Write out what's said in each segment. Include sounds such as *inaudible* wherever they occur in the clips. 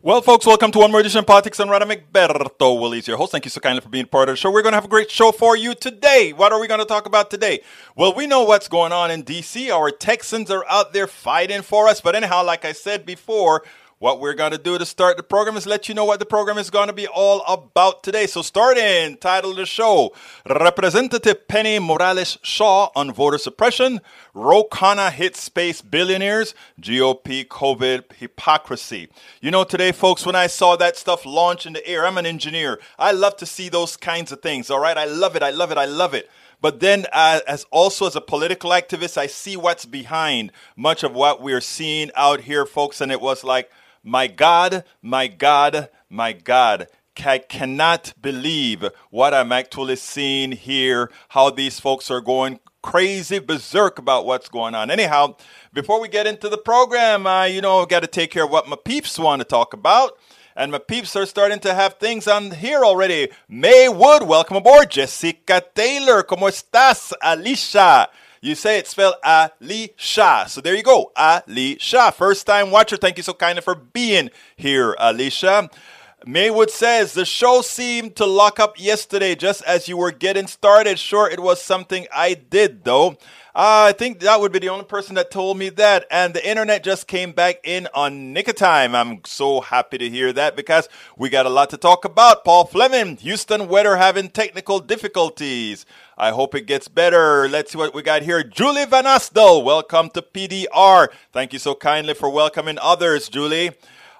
Well, folks, welcome to one more edition of Politics and Radha McBerto. Willie's your host. Thank you so kindly for being part of the show. We're going to have a great show for you today. What are we going to talk about today? Well, we know what's going on in D.C. Our Texans are out there fighting for us. But anyhow, like I said before, what we're going to do to start the program is let you know what the program is going to be all about today. So, starting, title of the show Representative Penny Morales Shaw on voter suppression, Ro Khanna hits space billionaires, GOP COVID hypocrisy. You know, today, folks, when I saw that stuff launch in the air, I'm an engineer. I love to see those kinds of things, all right? I love it, I love it, I love it. But then, uh, as also as a political activist, I see what's behind much of what we're seeing out here, folks. And it was like, my God, my God, my God. I cannot believe what I'm actually seeing here, how these folks are going crazy berserk about what's going on. Anyhow, before we get into the program, uh, you know, got to take care of what my peeps want to talk about. And my peeps are starting to have things on here already. May Wood, welcome aboard. Jessica Taylor, ¿cómo estás? Alicia. You say it spelled Ali Shah. So there you go, Ali Shah. First time watcher. Thank you so kindly for being here, Alicia. Maywood says the show seemed to lock up yesterday just as you were getting started. Sure, it was something I did though. Uh, I think that would be the only person that told me that. And the internet just came back in on nick of time. I'm so happy to hear that because we got a lot to talk about. Paul Fleming, Houston weather having technical difficulties. I hope it gets better. Let's see what we got here. Julie Van Astel, welcome to PDR. Thank you so kindly for welcoming others, Julie.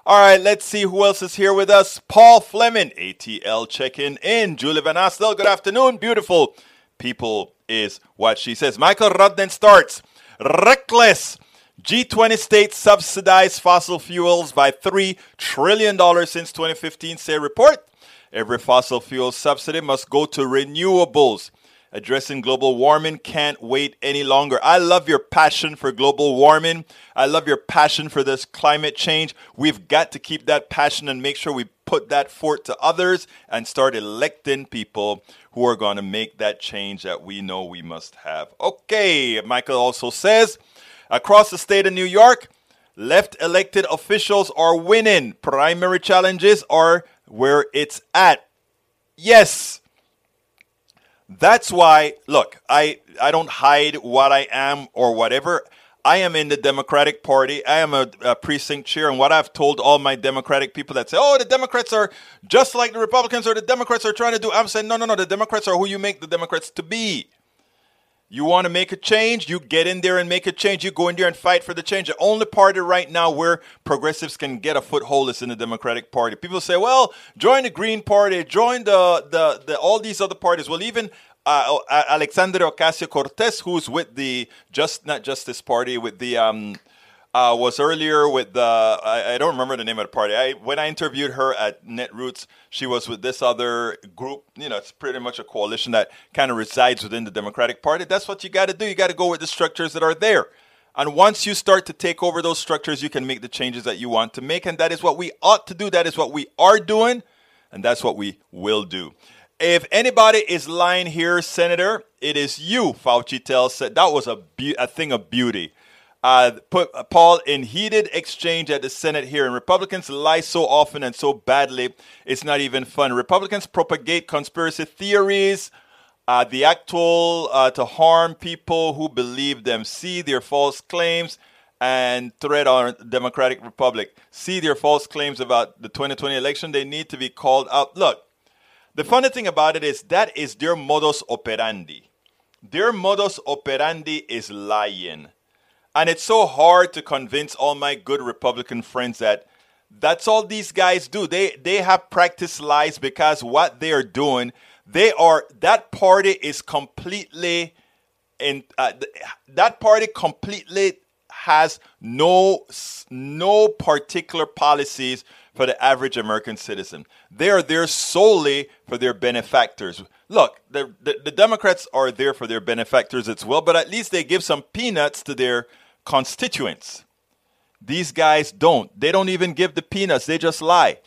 All right, let's see who else is here with us. Paul Fleming, ATL checking in. Julie Van Astel, good afternoon. Beautiful people is what she says. Michael Rudden starts. Reckless. G20 states subsidize fossil fuels by $3 trillion since 2015, say report. Every fossil fuel subsidy must go to renewables. Addressing global warming can't wait any longer. I love your passion for global warming. I love your passion for this climate change. We've got to keep that passion and make sure we put that forth to others and start electing people who are going to make that change that we know we must have. Okay, Michael also says across the state of New York, left elected officials are winning. Primary challenges are where it's at. Yes. That's why, look, I, I don't hide what I am or whatever. I am in the Democratic Party. I am a, a, precinct chair. And what I've told all my Democratic people that say, oh, the Democrats are just like the Republicans or the Democrats are trying to do, I'm saying, no, no, no. The Democrats are who you make the Democrats to be. You want to make a change, you get in there and make a change. You go in there and fight for the change. The only party right now where progressives can get a foothold is in the Democratic Party. People say, well, join the Green Party, join the, the, the all these other parties. Well, even uh, Alexandria Ocasio Cortez, who's with the Just Not Justice Party, with the um, uh, was earlier with the I, I, don't remember the name of the party. I when I interviewed her at Netroots, she was with this other group. You know, it's pretty much a coalition that kind of resides within the Democratic Party. That's what you got to do. You got to go with the structures that are there. And once you start to take over those structures, you can make the changes that you want to make. And that is what we ought to do. That is what we are doing. And that's what we will do. If anybody is lying here, Senator, it is you, Fauci tells. Said that was a, be- a thing of beauty uh, put uh, Paul in heated exchange at the Senate hearing. Republicans lie so often and so badly, it's not even fun. Republicans propagate conspiracy theories, uh, the actual uh, to harm people who believe them, see their false claims, and threat on Democratic Republic. See their false claims about the 2020 election. They need to be called out. Look, the funny thing about it is that is their modus operandi. Their modus operandi is lying. And it's so hard to convince all my good Republican friends that that's all these guys do. They they have practiced lies because what they are doing, they are that party is completely in uh, that party completely has no no particular policies for the average American citizen. They are there solely for their benefactors. Look, the, the, the Democrats are there for their benefactors as well, but at least they give some peanuts to their constituents. These guys don't. They don't even give the peanuts. They just lie.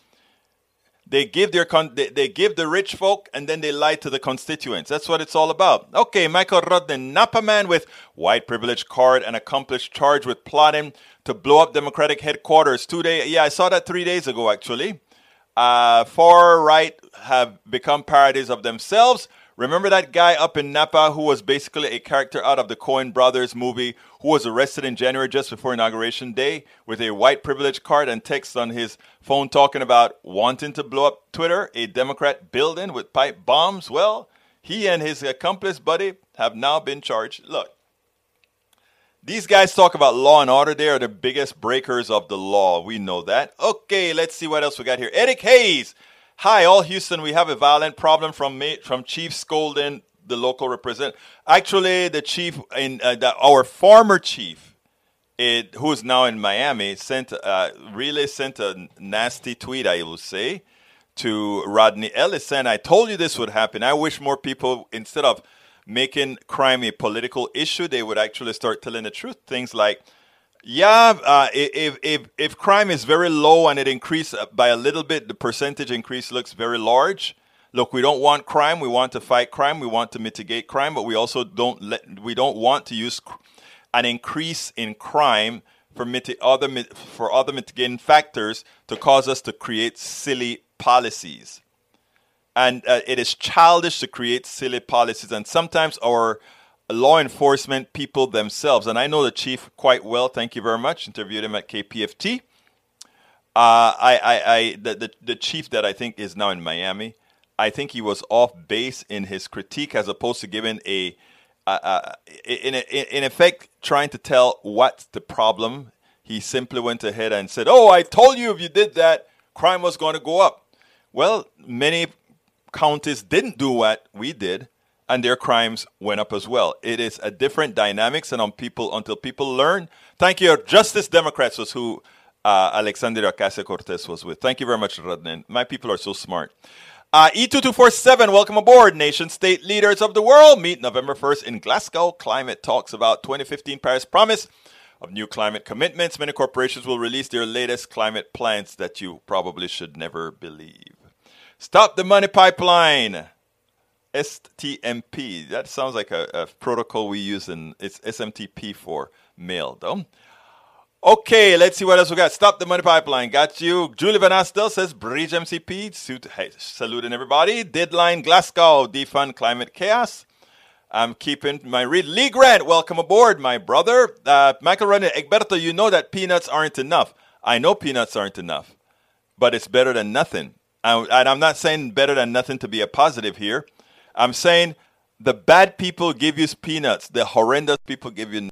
They give their con- they, they give the rich folk and then they lie to the constituents. That's what it's all about. Okay, Michael Rodden, Napa man with white privilege card and accomplished charged with plotting to blow up Democratic headquarters two days. Yeah, I saw that three days ago, actually. Uh, far right have become parodies of themselves. Remember that guy up in Napa who was basically a character out of the Coen Brothers movie who was arrested in January just before Inauguration Day with a white privilege card and text on his phone talking about wanting to blow up Twitter, a Democrat building with pipe bombs? Well, he and his accomplice buddy have now been charged. Look, these guys talk about law and order. They are the biggest breakers of the law. We know that. Okay, let's see what else we got here. Eric Hayes. Hi, all Houston. We have a violent problem from me, from Chief scolding the local representative. Actually, the chief in uh, the, our former chief, it, who is now in Miami, sent uh, really sent a nasty tweet. I will say to Rodney Ellis, saying, "I told you this would happen. I wish more people instead of." making crime a political issue, they would actually start telling the truth. Things like, yeah, uh, if, if, if crime is very low and it increased by a little bit, the percentage increase looks very large. Look, we don't want crime. We want to fight crime. We want to mitigate crime, but we also don't let we don't want to use an increase in crime for miti- other for other mitigating factors to cause us to create silly policies and uh, it is childish to create silly policies. And sometimes our law enforcement people themselves, and I know the chief quite well. Thank you very much. Interviewed him at KPFT. Uh, I, I, I the, the, the chief that I think is now in Miami. I think he was off base in his critique as opposed to giving a, uh, in, in effect, trying to tell what's the problem. He simply went ahead and said, "Oh, I told you if you did that, crime was going to go up." Well, many counties didn't do what we did, and their crimes went up as well. It is a different dynamics, and on people until people learn. Thank you, Justice Democrats was who uh, Alexandria Ocasio Cortez was with. Thank you very much, Rodnan. My people are so smart. Uh, E2247, welcome aboard. Nation state leaders of the world meet November 1st in Glasgow. Climate talks about 2015 Paris promise of new climate commitments. Many corporations will release their latest climate plans that you probably should never believe. Stop the money pipeline. STMP. That sounds like a, a, protocol we use in it's SMTP for mail, though. Okay, let's see what else we got. Stop the money pipeline. Got you. Julie Van Astel says Bridge MCP. Suit, hey, saluting everybody. Deadline Glasgow. Defund climate chaos. I'm keeping my read. Lee Grant, welcome aboard, my brother. Uh, Michael Rodney, Egberto, you know that peanuts aren't enough. I know peanuts aren't enough, but it's better than nothing. And I'm not saying better than nothing to be a positive here. I'm saying the bad people give you peanuts, the horrendous people give you.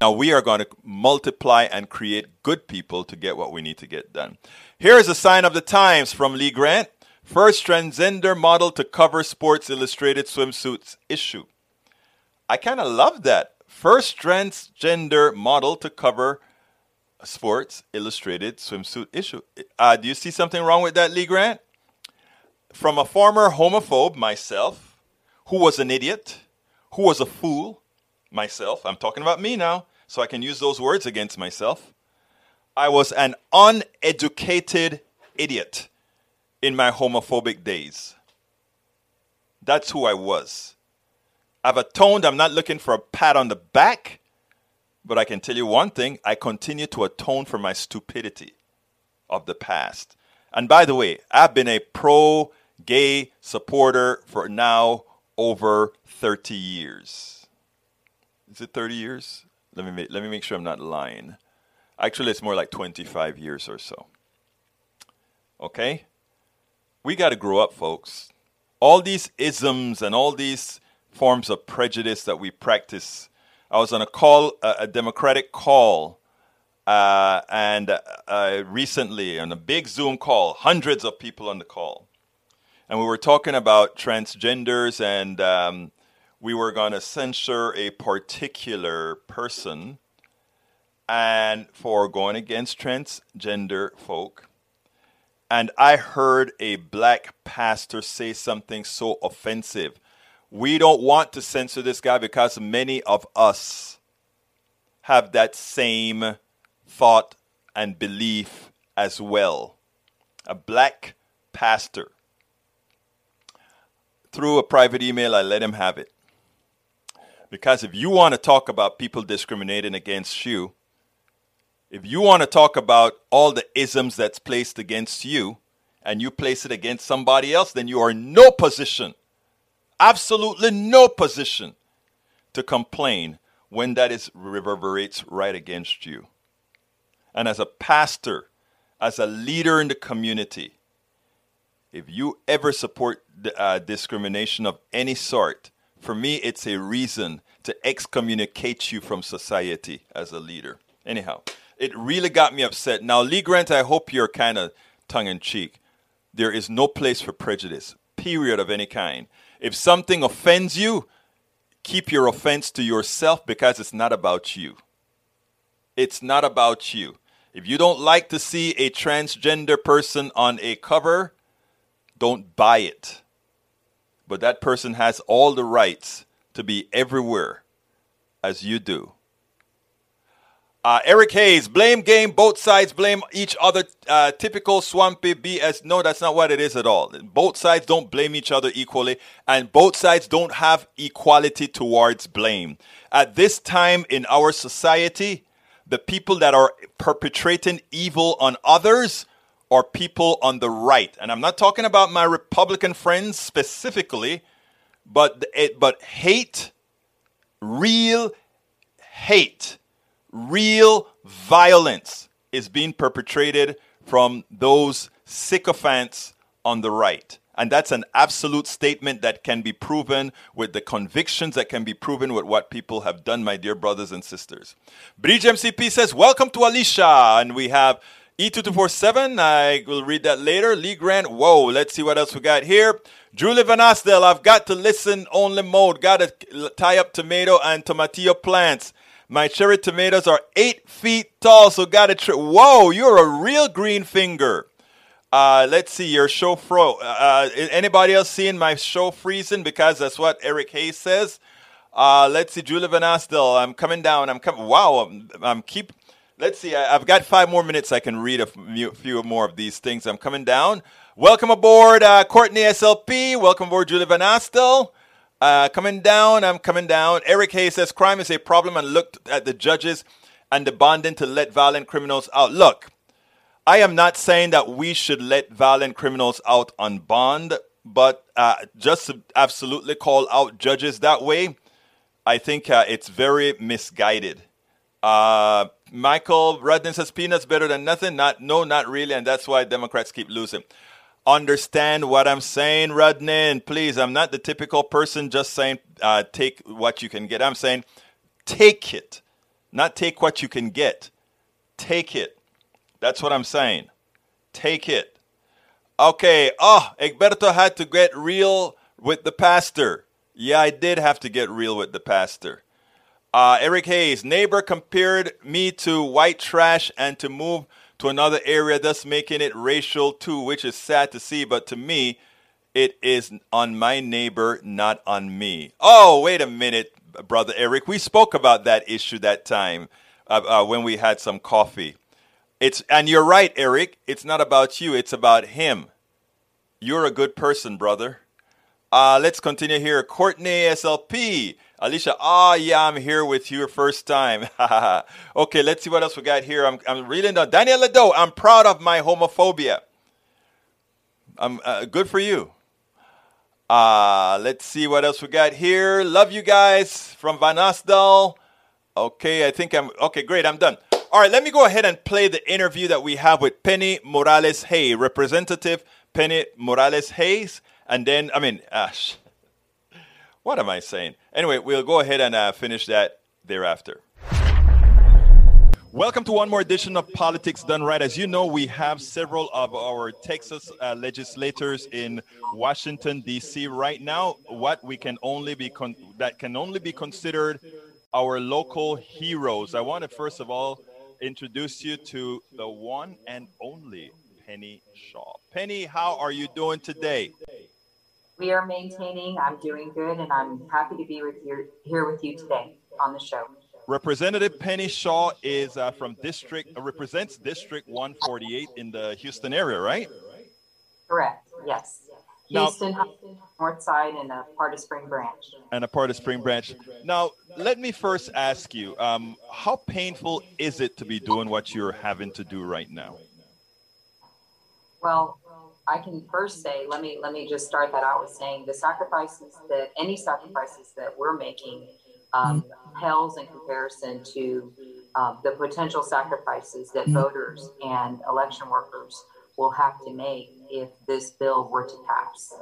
Now we are going to multiply and create good people to get what we need to get done. Here is a sign of the times from Lee Grant. First transgender model to cover Sports Illustrated swimsuits issue. I kind of love that. First transgender model to cover Sports Illustrated swimsuit issue. Uh, do you see something wrong with that, Lee Grant? From a former homophobe, myself, who was an idiot, who was a fool, myself, I'm talking about me now, so I can use those words against myself. I was an uneducated idiot in my homophobic days. That's who I was. I've atoned, I'm not looking for a pat on the back. But I can tell you one thing I continue to atone for my stupidity of the past. And by the way, I've been a pro gay supporter for now over 30 years. Is it 30 years? Let me make, let me make sure I'm not lying. Actually, it's more like 25 years or so. Okay? We got to grow up, folks. All these isms and all these forms of prejudice that we practice I was on a call, a Democratic call, uh, and uh, recently on a big Zoom call, hundreds of people on the call, and we were talking about transgenders, and um, we were going to censure a particular person, and for going against transgender folk. And I heard a black pastor say something so offensive we don't want to censor this guy because many of us have that same thought and belief as well. A black pastor. Through a private email, I let him have it. Because if you want to talk about people discriminating against you, If you want to talk about all the isms that's placed against you and you place it against somebody else, then you are in no position, absolutely no position to complain when that is reverberates right against you. And as a pastor, as a leader in the community, if you ever support uh, discrimination of any sort, for me, it's a reason to excommunicate you from society as a leader. Anyhow, it really got me upset. Now, Lee Grant, I hope you're kind of tongue in cheek. There is no place for prejudice, period, of any kind. If something offends you, keep your offense to yourself because it's not about you. It's not about you. If you don't like to see a transgender person on a cover, don't buy it. But that person has all the rights to be everywhere as you do. Uh, Eric Hayes, blame game, both sides blame each other. Uh, typical swampy BS. No, that's not what it is at all. Both sides don't blame each other equally, and both sides don't have equality towards blame. At this time in our society, the people that are perpetrating evil on others are people on the right. And I'm not talking about my Republican friends specifically, but, it, but hate, real hate real violence is being perpetrated from those sycophants on the right. And that's an absolute statement that can be proven with the convictions that can be proven with what people have done, my dear brothers and sisters. Bridge MCP says, Welcome to Alicia. And we have E2247. I will read that later. Lee Grant. Whoa, let's see what else we got here. Julie Van I've got to listen only mode. Got to tie up tomato and tomatillo plants. My cherry tomatoes are eight feet tall, so got to. Whoa, you're a real green finger. Uh, let's see your show fro. Uh, uh anybody else seeing my show freezing? Because that's what Eric Hayes says. Uh, let's see, Julie Van. I'm coming down. I'm coming. Wow, I'm, I'm keep. Let's see. I, have got five more minutes. I can read a few more of these things. I'm coming down. Welcome aboard, uh, Courtney SLP. Welcome aboard, Julia Van Astel. Uh, coming down, I'm coming down. Eric Hayes says crime is a problem and looked at the judges and the bonding to let violent criminals out. Look, I am not saying that we should let violent criminals out on bond, but uh, just to absolutely call out judges that way, I think uh, it's very misguided. Uh, Michael Rudden says peanuts better than nothing. Not no, not really, and that's why Democrats keep losing understand what I'm saying, Rudnin. Please, I'm not the typical person just saying uh, take what you can get. I'm saying take it, not take what you can get. Take it. That's what I'm saying. Take it. Okay. Oh, Egberto had to get real with the pastor. Yeah, I did have to get real with the pastor. Uh, Eric Hayes, neighbor compared me to white trash and to move to another area, thus making it racial too, which is sad to see. But to me, it is on my neighbor, not on me. Oh, wait a minute, brother Eric. We spoke about that issue that time uh, uh, when we had some coffee. It's and you're right, Eric. It's not about you. It's about him. You're a good person, brother. Uh, let's continue here. Courtney SLP. Alicia, ah, oh, yeah, I'm here with you first time. *laughs* okay, let's see what else we got here. I'm, I'm reading down. Daniel Lado, I'm proud of my homophobia. I'm uh, good for you. Uh, let's see what else we got here. Love you guys from Van Asdal. Okay, I think I'm okay. Great, I'm done. All right, let me go ahead and play the interview that we have with Penny Morales Hayes, Representative Penny Morales Hayes, and then I mean, uh, what am I saying? Anyway, we'll go ahead and uh, finish that thereafter. Welcome to one more edition of Politics Done Right. As you know, we have several of our Texas uh, legislators in Washington D.C. right now. What we can only be con- that can only be considered our local heroes. I want to first of all introduce you to the one and only Penny Shaw. Penny, how are you doing today? We are maintaining. I'm doing good, and I'm happy to be with you here with you today on the show. Representative Penny Shaw is uh, from district uh, represents District 148 in the Houston area, right? Correct. Yes. Houston, now, North Side, and a part of Spring Branch. And a part of Spring Branch. Now, let me first ask you um, how painful is it to be doing what you're having to do right now? Well, I can first say, let me let me just start that out with saying the sacrifices that any sacrifices that we're making um, pales in comparison to um, the potential sacrifices that voters and election workers will have to make if this bill were to pass.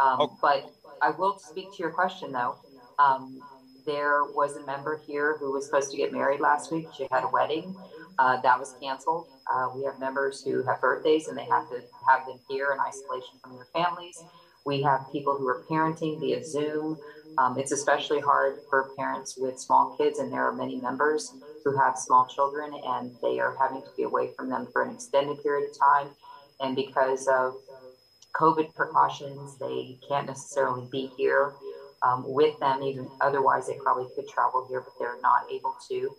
Um, oh. But I will speak to your question though. Um, there was a member here who was supposed to get married last week. She had a wedding uh, that was canceled. Uh, we have members who have birthdays and they have to have them here in isolation from their families. We have people who are parenting via Zoom. Um, it's especially hard for parents with small kids, and there are many members who have small children and they are having to be away from them for an extended period of time. And because of COVID precautions, they can't necessarily be here um, with them. Even otherwise, they probably could travel here, but they're not able to.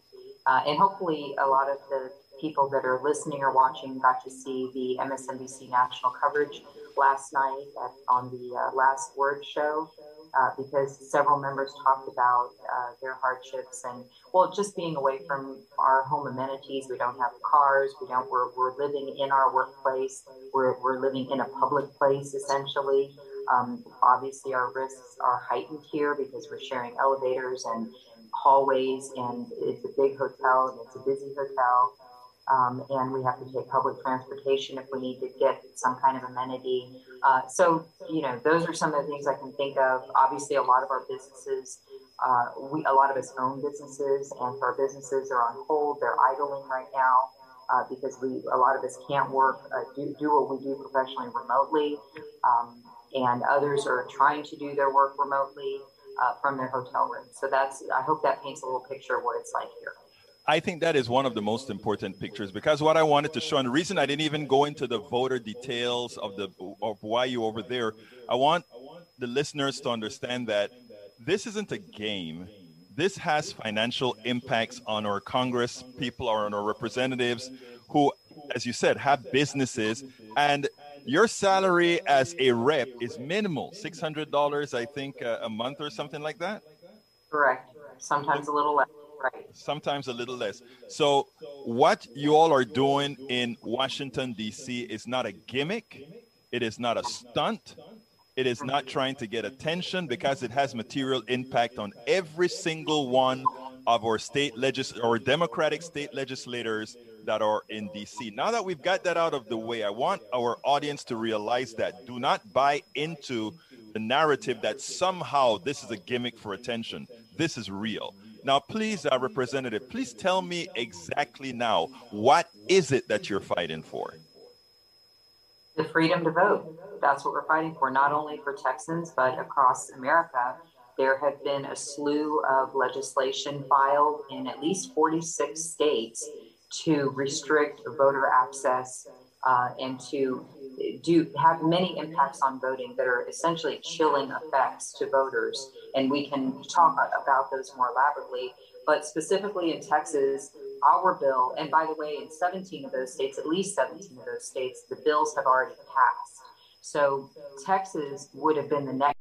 Uh, and hopefully, a lot of the people that are listening or watching got to see the MSNBC national coverage last night at, on the uh, Last Word show uh, because several members talked about uh, their hardships and well, just being away from our home amenities. We don't have cars. We don't. We're, we're living in our workplace. We're, we're living in a public place essentially. Um, obviously, our risks are heightened here because we're sharing elevators and hallways, and it's a big hotel and it's a busy hotel. Um, and we have to take public transportation if we need to get some kind of amenity. Uh, so, you know, those are some of the things I can think of. Obviously, a lot of our businesses, uh, we a lot of us own businesses, and our businesses are on hold. They're idling right now uh, because we a lot of us can't work uh, do do what we do professionally remotely, um, and others are trying to do their work remotely uh, from their hotel room. So that's I hope that paints a little picture of what it's like here. I think that is one of the most important pictures because what I wanted to show, and the reason I didn't even go into the voter details of the of why you over there, I want the listeners to understand that this isn't a game. This has financial impacts on our Congress people or on our representatives who, as you said, have businesses. And your salary as a rep is minimal, $600, I think, uh, a month or something like that? Correct. Sometimes a little less. Right. Sometimes a little less. So, what you all are doing in Washington, D.C. is not a gimmick, it is not a stunt. It is not trying to get attention because it has material impact on every single one of our state legis or Democratic state legislators that are in DC. Now that we've got that out of the way, I want our audience to realize that do not buy into the narrative that somehow this is a gimmick for attention. This is real. Now, please, uh, Representative, please tell me exactly now what is it that you're fighting for? The freedom to vote. That's what we're fighting for, not only for Texans, but across America. There have been a slew of legislation filed in at least 46 states to restrict voter access uh, and to do have many impacts on voting that are essentially chilling effects to voters. And we can talk about those more elaborately. But specifically in Texas, our bill, and by the way, in 17 of those states, at least 17 of those states, the bills have already passed. So Texas would have been the next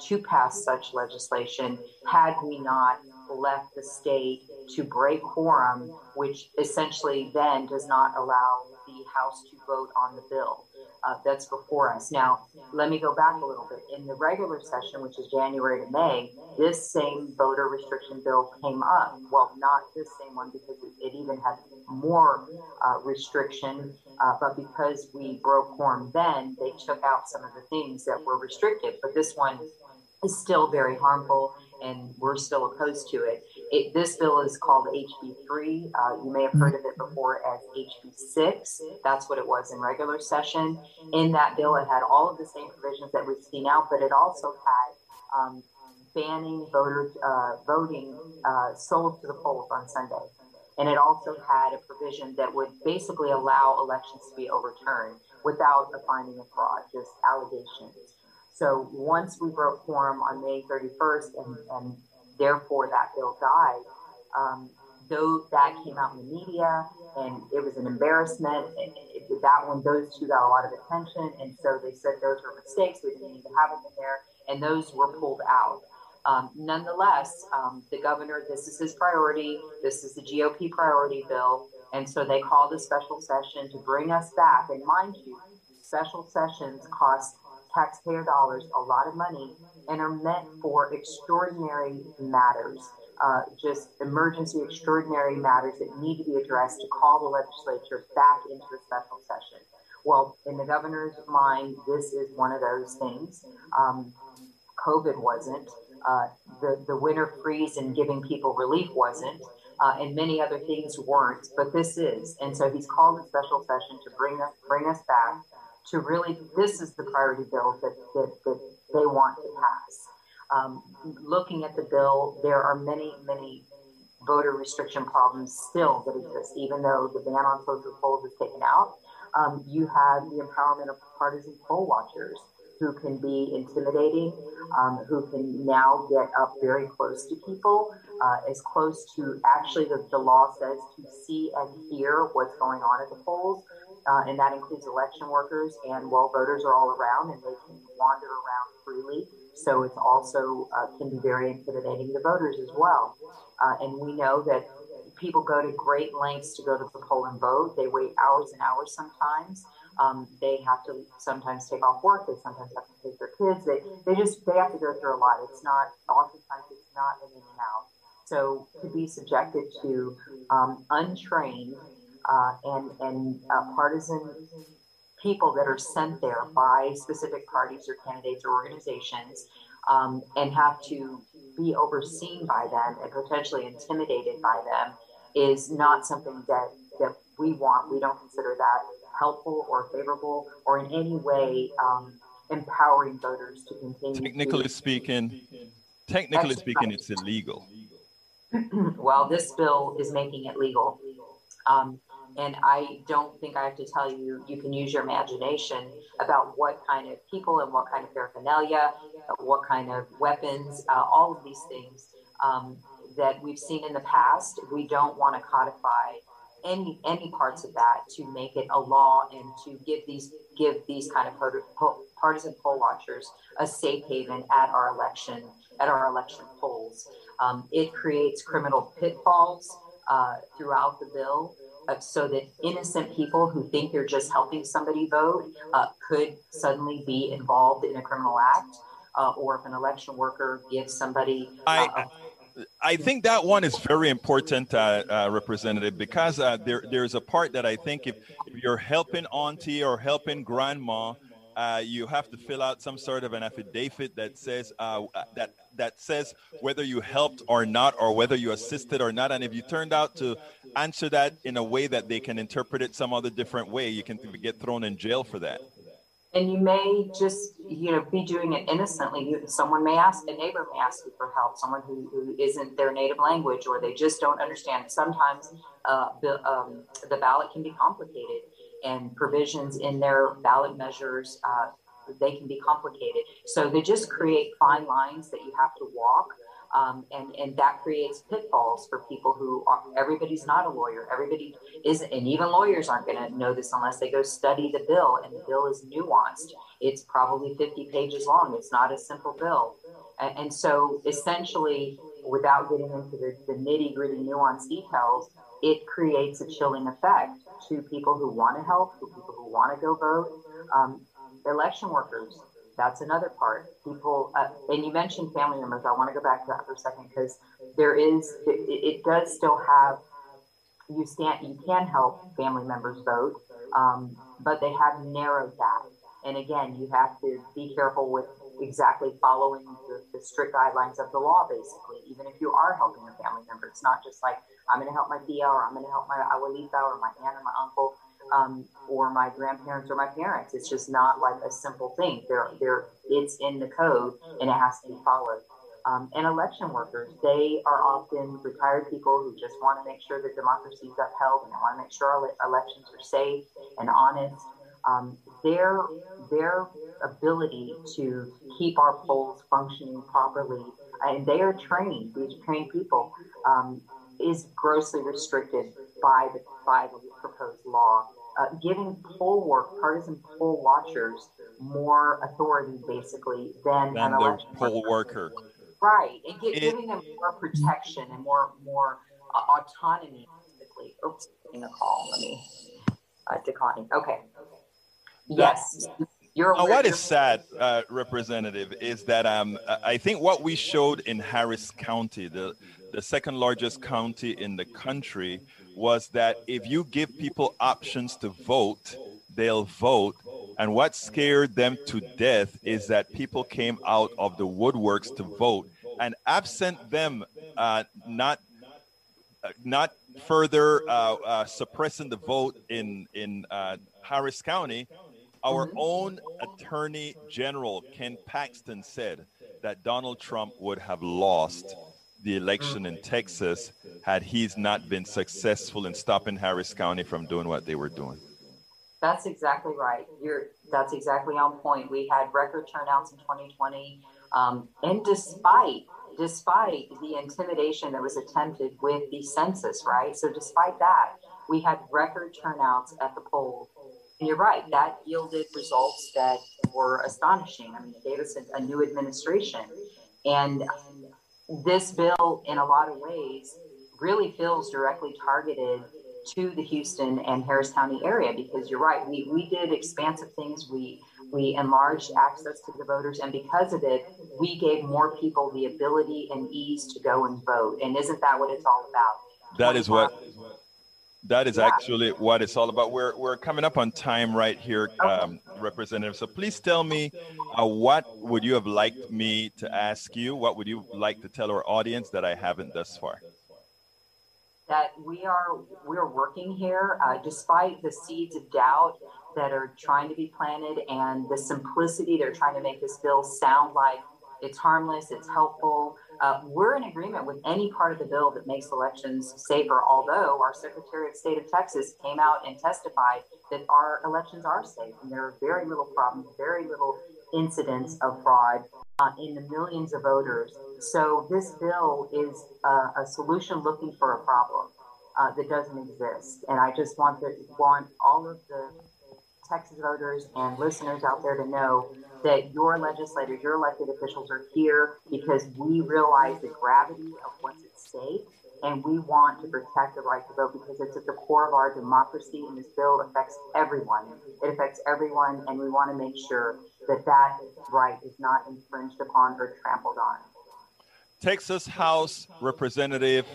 to pass such legislation had we not left the state to break quorum, which essentially then does not allow the House to vote on the bill uh, that's before us. Now, let me go back a little bit. In the regular session, which is January to May, this same voter restriction bill came up. Well, not this same one because it, even had more uh, restriction, uh, but because we broke quorum then, they took out some of the things that were restricted. But this one is still very harmful and we're still opposed to it. It this bill is called HB3. Uh, you may have heard of it before as HB6. That's what it was in regular session. In that bill, it had all of the same provisions that we see now, but it also had um, banning voter uh, voting uh, sold to the polls on Sunday. And it also had a provision that would basically allow elections to be overturned without a finding of fraud, just allegations. So once we broke quorum on May 31st and, and therefore that bill died, um, though that came out in the media and it was an embarrassment, it, it, that one, those two got a lot of attention. And so they said those were mistakes. We didn't need to have them in there. And those were pulled out. Um, nonetheless, um, the governor, this is his priority. This is the GOP priority bill. And so they called a special session to bring us back. And mind you, special sessions cost taxpayer dollars a lot of money and are meant for extraordinary matters, uh, just emergency extraordinary matters that need to be addressed to call the legislature back into a special session. Well, in the governor's mind, this is one of those things. Um, COVID wasn't. Uh, the, the winter freeze and giving people relief wasn't. Uh, and many other things weren't, but this is. And so he's called a special session to bring us bring us back to really, this is the priority bill that, that, that they want to pass. Um, looking at the bill, there are many, many voter restriction problems still that exist, even though the ban on social polls is taken out. Um, you have the empowerment of partisan poll watchers who can be intimidating, um, who can now get up very close to people, uh, as close to actually the, the law says to see and hear what's going on at the polls uh, and that includes election workers. And while voters are all around and they can wander around freely, so it's also uh, can be very intimidating to voters as well. Uh, and we know that people go to great lengths to go to the poll and vote. They wait hours and hours sometimes. Um, they have to sometimes take off work. They sometimes have to take their kids. They, they just they have to go through a lot. It's not oftentimes it's not an in and out. So to be subjected to um, untrained uh, and and uh, partisan people that are sent there by specific parties or candidates or organizations um, and have to be overseen by them and potentially intimidated by them is not something that that we want. We don't consider that helpful or favorable or in any way um, empowering voters to continue. Technically to, speaking, technically speaking, it's illegal. *clears throat* well, this bill is making it legal. Um, and I don't think I have to tell you, you can use your imagination about what kind of people and what kind of paraphernalia, what kind of weapons, uh, all of these things um, that we've seen in the past. We don't want to codify any any parts of that to make it a law and to give these give these kind of partisan poll watchers a safe haven at our election at our election polls. Um, it creates criminal pitfalls uh, throughout the bill uh, so that innocent people who think they're just helping somebody vote uh, could suddenly be involved in a criminal act, uh, or if an election worker gives somebody. I, uh, I think that one is very important, uh, uh, Representative, because there, there's a part that I think if, if you're helping auntie or helping grandma, uh, you have to fill out some sort of an affidavit that says uh, that that says whether you helped or not, or whether you assisted or not. And if you turned out to answer that in a way that they can interpret it some other different way, you can get thrown in jail for that. And you may just, you know, be doing it innocently. Someone may ask, a neighbor may ask you for help, someone who, who isn't their native language, or they just don't understand. Sometimes uh, the, um, the ballot can be complicated and provisions in their ballot measures, uh, they can be complicated. So they just create fine lines that you have to walk. Um, and, and that creates pitfalls for people who are, everybody's not a lawyer. Everybody isn't, and even lawyers aren't going to know this unless they go study the bill. And the bill is nuanced. It's probably 50 pages long. It's not a simple bill. And, and so essentially, without getting into the, the nitty gritty nuanced details, it creates a chilling effect to people who want to help, to people who want to go vote. Um, election workers, that's another part. People, uh, and you mentioned family members. I want to go back to that for a second because there is, it, it, does still have, you stand, you can help family members vote, um, but they have narrowed that. And again, you have to be careful with exactly following the, the, strict guidelines of the law, basically, even if you are helping a family member. It's not just like, I'm going to help my tia or I'm going to help my abuelita or my aunt or my uncle um, or my grandparents or my parents. It's just not like a simple thing. There, there, it's in the code and it has to be followed. Um, and election workers, they are often retired people who just want to make sure that democracy is upheld and they want to make sure our elections are safe and honest um, their their ability to keep our polls functioning properly, and they are trained. These trained people. Um, is grossly restricted by the by the proposed law, uh, giving poll work partisan poll watchers more authority, basically, than, than an the election poll worker. Right, and gi- It- giving them more protection and more more uh, autonomy. Basically, oops, getting a call. Let me uh, declining. Okay. Yes, you're. Aware- what you're- sad, uh, Representative, is that um, I think what we showed in Harris County, the, the second largest county in the country, was that if you give people options to vote, they'll vote. And what scared them to death is that people came out of the woodworks to vote. And absent them uh, not uh, not further uh, uh, suppressing the vote in in uh, Harris County, our own Attorney General Ken Paxton said that Donald Trump would have lost the election in Texas had he's not been successful in stopping Harris County from doing what they were doing. That's exactly right. You're that's exactly on point. We had record turnouts in 2020, um, and despite despite the intimidation that was attempted with the census, right? So despite that, we had record turnouts at the polls. And you're right, that yielded results that were astonishing. I mean, it gave us a, a new administration, and this bill, in a lot of ways, really feels directly targeted to the Houston and Harris County area because you're right. We, we did expansive things. We we enlarged access to the voters, and because of it, we gave more people the ability and ease to go and vote. And isn't that what it's all about? That is what that is Yeah. actually what it's all about. We're we're coming up on time right here, um, Representative. So please tell me, uh, what would you have liked me to ask you? What would you like to tell our audience that I haven't thus far? that we are we're working here uh, despite the seeds of doubt that are trying to be planted and the simplicity they're trying to make this bill sound like it's harmless it's helpful uh, we're in agreement with any part of the bill that makes elections safer although our secretary of state of texas came out and testified that our elections are safe and there are very little problems very little incidents of fraud uh, in the millions of voters. So this bill is uh, a solution looking for a problem uh, that doesn't exist. And I just want to want all of the Texas voters and listeners out there to know that your legislators, your elected officials are here because we realize the gravity of what's at stake. And we want to protect the right to vote because it's at the core of our democracy, and this bill affects everyone. It affects everyone, and we want to make sure that that right is not infringed upon or trampled on. Texas House Representative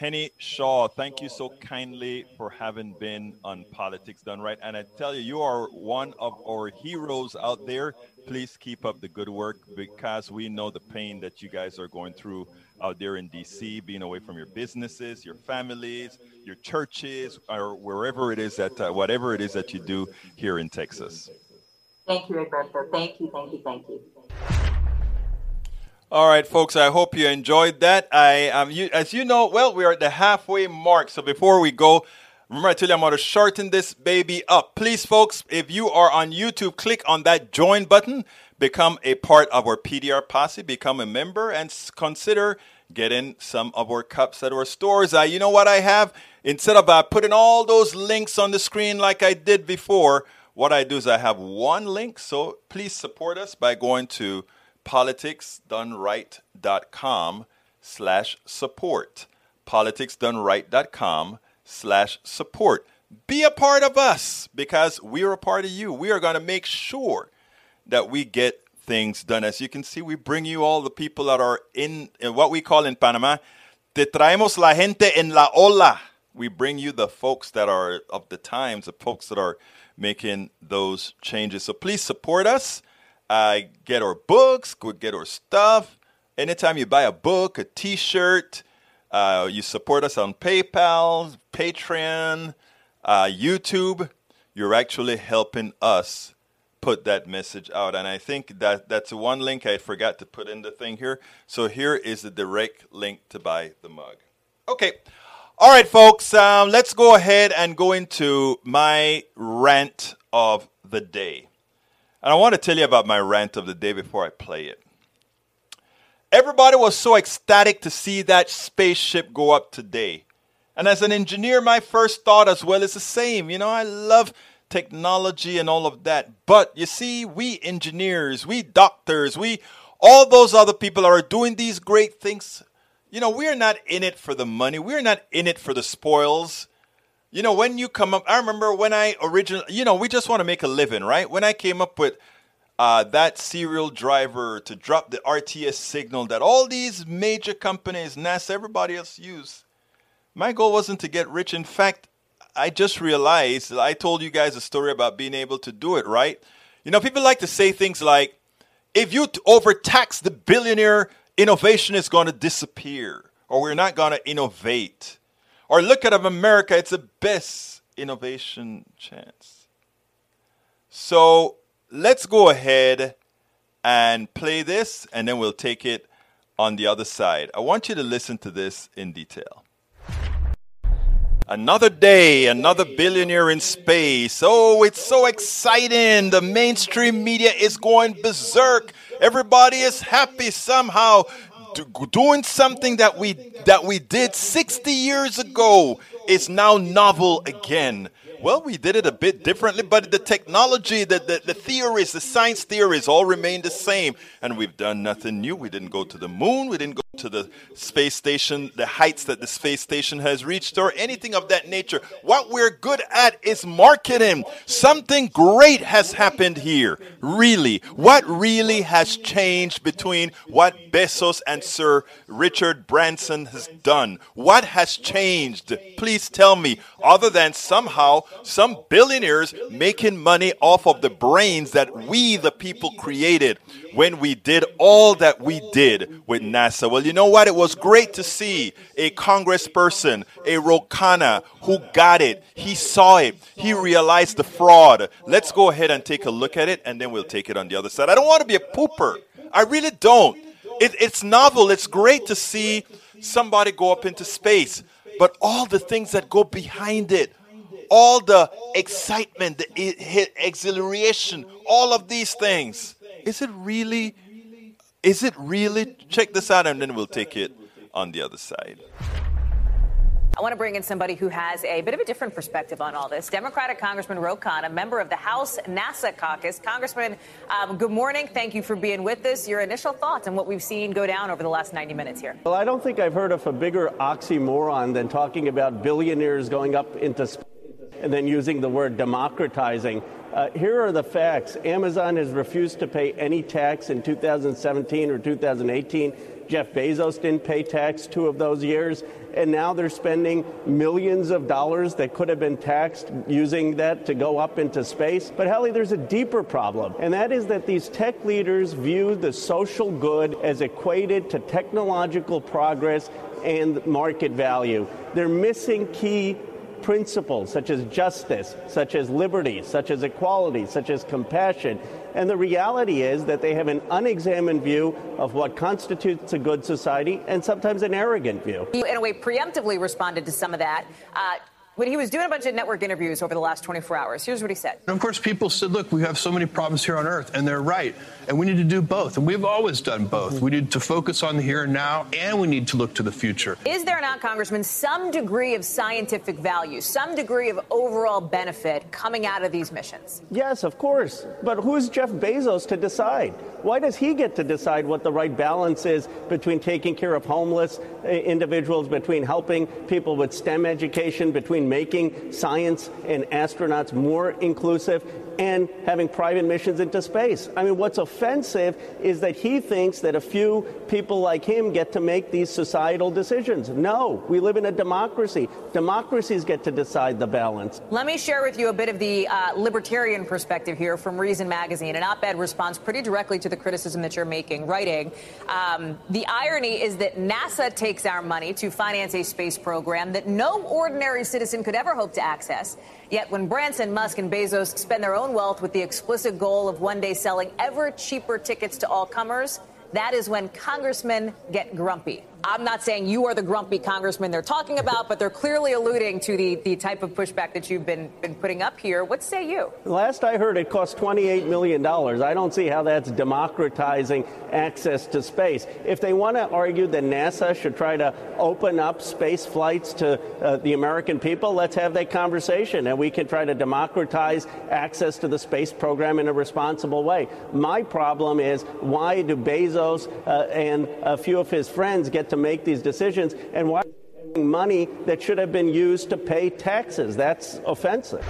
Penny Shaw, thank you so kindly for having been on Politics Done Right. And I tell you, you are one of our heroes out there. Please keep up the good work because we know the pain that you guys are going through out there in DC, being away from your businesses, your families, your churches, or wherever it is that, uh, whatever it is that you do here in Texas. Thank you, Egberto. Thank you, thank you, thank you. All right, folks. I hope you enjoyed that. I um, you, as you know, well, we are at the halfway mark. So before we go, remember I tell you I'm going to shorten this baby up. Please, folks, if you are on YouTube, click on that join button, become a part of our PDR posse, become a member, and consider getting some of our cups at our stores. Uh, you know what I have? Instead of uh, putting all those links on the screen like I did before, what I do is I have one link. So please support us by going to politicsdoneright.com slash support. politicsdoneright.com slash support. Be a part of us because we're a part of you. We are going to make sure that we get things done. As you can see, we bring you all the people that are in, in what we call in Panama, te traemos la gente en la ola. We bring you the folks that are of the times, the folks that are making those changes. So please support us. Uh, get our books, get our stuff. Anytime you buy a book, a T-shirt, uh, you support us on PayPal, Patreon, uh, YouTube. You're actually helping us put that message out. And I think that that's one link I forgot to put in the thing here. So here is the direct link to buy the mug. Okay. All right, folks. Um, let's go ahead and go into my rant of the day. And I want to tell you about my rant of the day before I play it. Everybody was so ecstatic to see that spaceship go up today. And as an engineer, my first thought as well is the same. You know, I love technology and all of that. But you see, we engineers, we doctors, we all those other people are doing these great things. You know, we're not in it for the money. We're not in it for the spoils. You know, when you come up, I remember when I originally, you know, we just want to make a living, right? When I came up with uh, that serial driver to drop the RTS signal that all these major companies, NASA, everybody else use, my goal wasn't to get rich. In fact, I just realized I told you guys a story about being able to do it, right? You know, people like to say things like, if you overtax the billionaire, innovation is going to disappear, or we're not going to innovate. Or look at America, it's the best innovation chance. So let's go ahead and play this, and then we'll take it on the other side. I want you to listen to this in detail. Another day, another billionaire in space. Oh, it's so exciting. The mainstream media is going berserk. Everybody is happy somehow doing something that we that we did 60 years ago is now novel again. Well, we did it a bit differently, but the technology, the, the, the theories, the science theories all remain the same. And we've done nothing new. We didn't go to the moon. We didn't go to the space station, the heights that the space station has reached, or anything of that nature. What we're good at is marketing. Something great has happened here. Really. What really has changed between what Bezos and Sir Richard Branson has done? What has changed? Please tell me, other than somehow some billionaires making money off of the brains that we, the people, created when we did all that we did with NASA. Well, you know what? It was great to see a congressperson, a Ro Khanna, who got it. He saw it. He realized the fraud. Let's go ahead and take a look at it, and then we'll take it on the other side. I don't want to be a pooper. I really don't. It, it's novel. It's great to see somebody go up into space, but all the things that go behind it all the excitement, the exhilaration, all of these things. Is it really? Is it really? Check this out, and then we'll take it on the other side. I want to bring in somebody who has a bit of a different perspective on all this. Democratic Congressman Ro Khanna, member of the House NASA caucus. Congressman, um, good morning. Thank you for being with us. Your initial thoughts on what we've seen go down over the last 90 minutes here. Well, I don't think I've heard of a bigger oxymoron than talking about billionaires going up into space and then using the word democratizing. Uh, here are the facts. Amazon has refused to pay any tax in 2017 or 2018. Jeff Bezos didn't pay tax two of those years, and now they're spending millions of dollars that could have been taxed using that to go up into space. But Hallie, there's a deeper problem, and that is that these tech leaders view the social good as equated to technological progress and market value. They're missing key principles such as justice, such as liberty, such as equality, such as compassion. And the reality is that they have an unexamined view of what constitutes a good society and sometimes an arrogant view. You, in a way, preemptively responded to some of that. Uh, when he was doing a bunch of network interviews over the last 24 hours. Here's what he said. And of course, people said, look, we have so many problems here on Earth, and they're right. And we need to do both. And we've always done both. We need to focus on the here and now, and we need to look to the future. Is there not, Congressman, some degree of scientific value, some degree of overall benefit coming out of these missions? Yes, of course. But who's Jeff Bezos to decide? Why does he get to decide what the right balance is between taking care of homeless uh, individuals, between helping people with STEM education, between making science and astronauts more inclusive and having private missions into space. I mean, what's offensive is that he thinks that a few people like him get to make these societal decisions. No, we live in a democracy. Democracies get to decide the balance. Let me share with you a bit of the uh, libertarian perspective here from Reason Magazine. An op ed responds pretty directly to the criticism that you're making, writing um, The irony is that NASA takes our money to finance a space program that no ordinary citizen could ever hope to access. Yet when Branson, Musk, and Bezos spend their own wealth with the explicit goal of one day selling ever cheaper tickets to all comers, that is when congressmen get grumpy. I'm not saying you are the grumpy congressman they're talking about, but they're clearly alluding to the, the type of pushback that you've been, been putting up here. What say you? Last I heard, it cost $28 million. I don't see how that's democratizing access to space. If they want to argue that NASA should try to open up space flights to uh, the American people, let's have that conversation and we can try to democratize access to the space program in a responsible way. My problem is why do Bezos uh, and a few of his friends get to make these decisions and why money that should have been used to pay taxes? That's offensive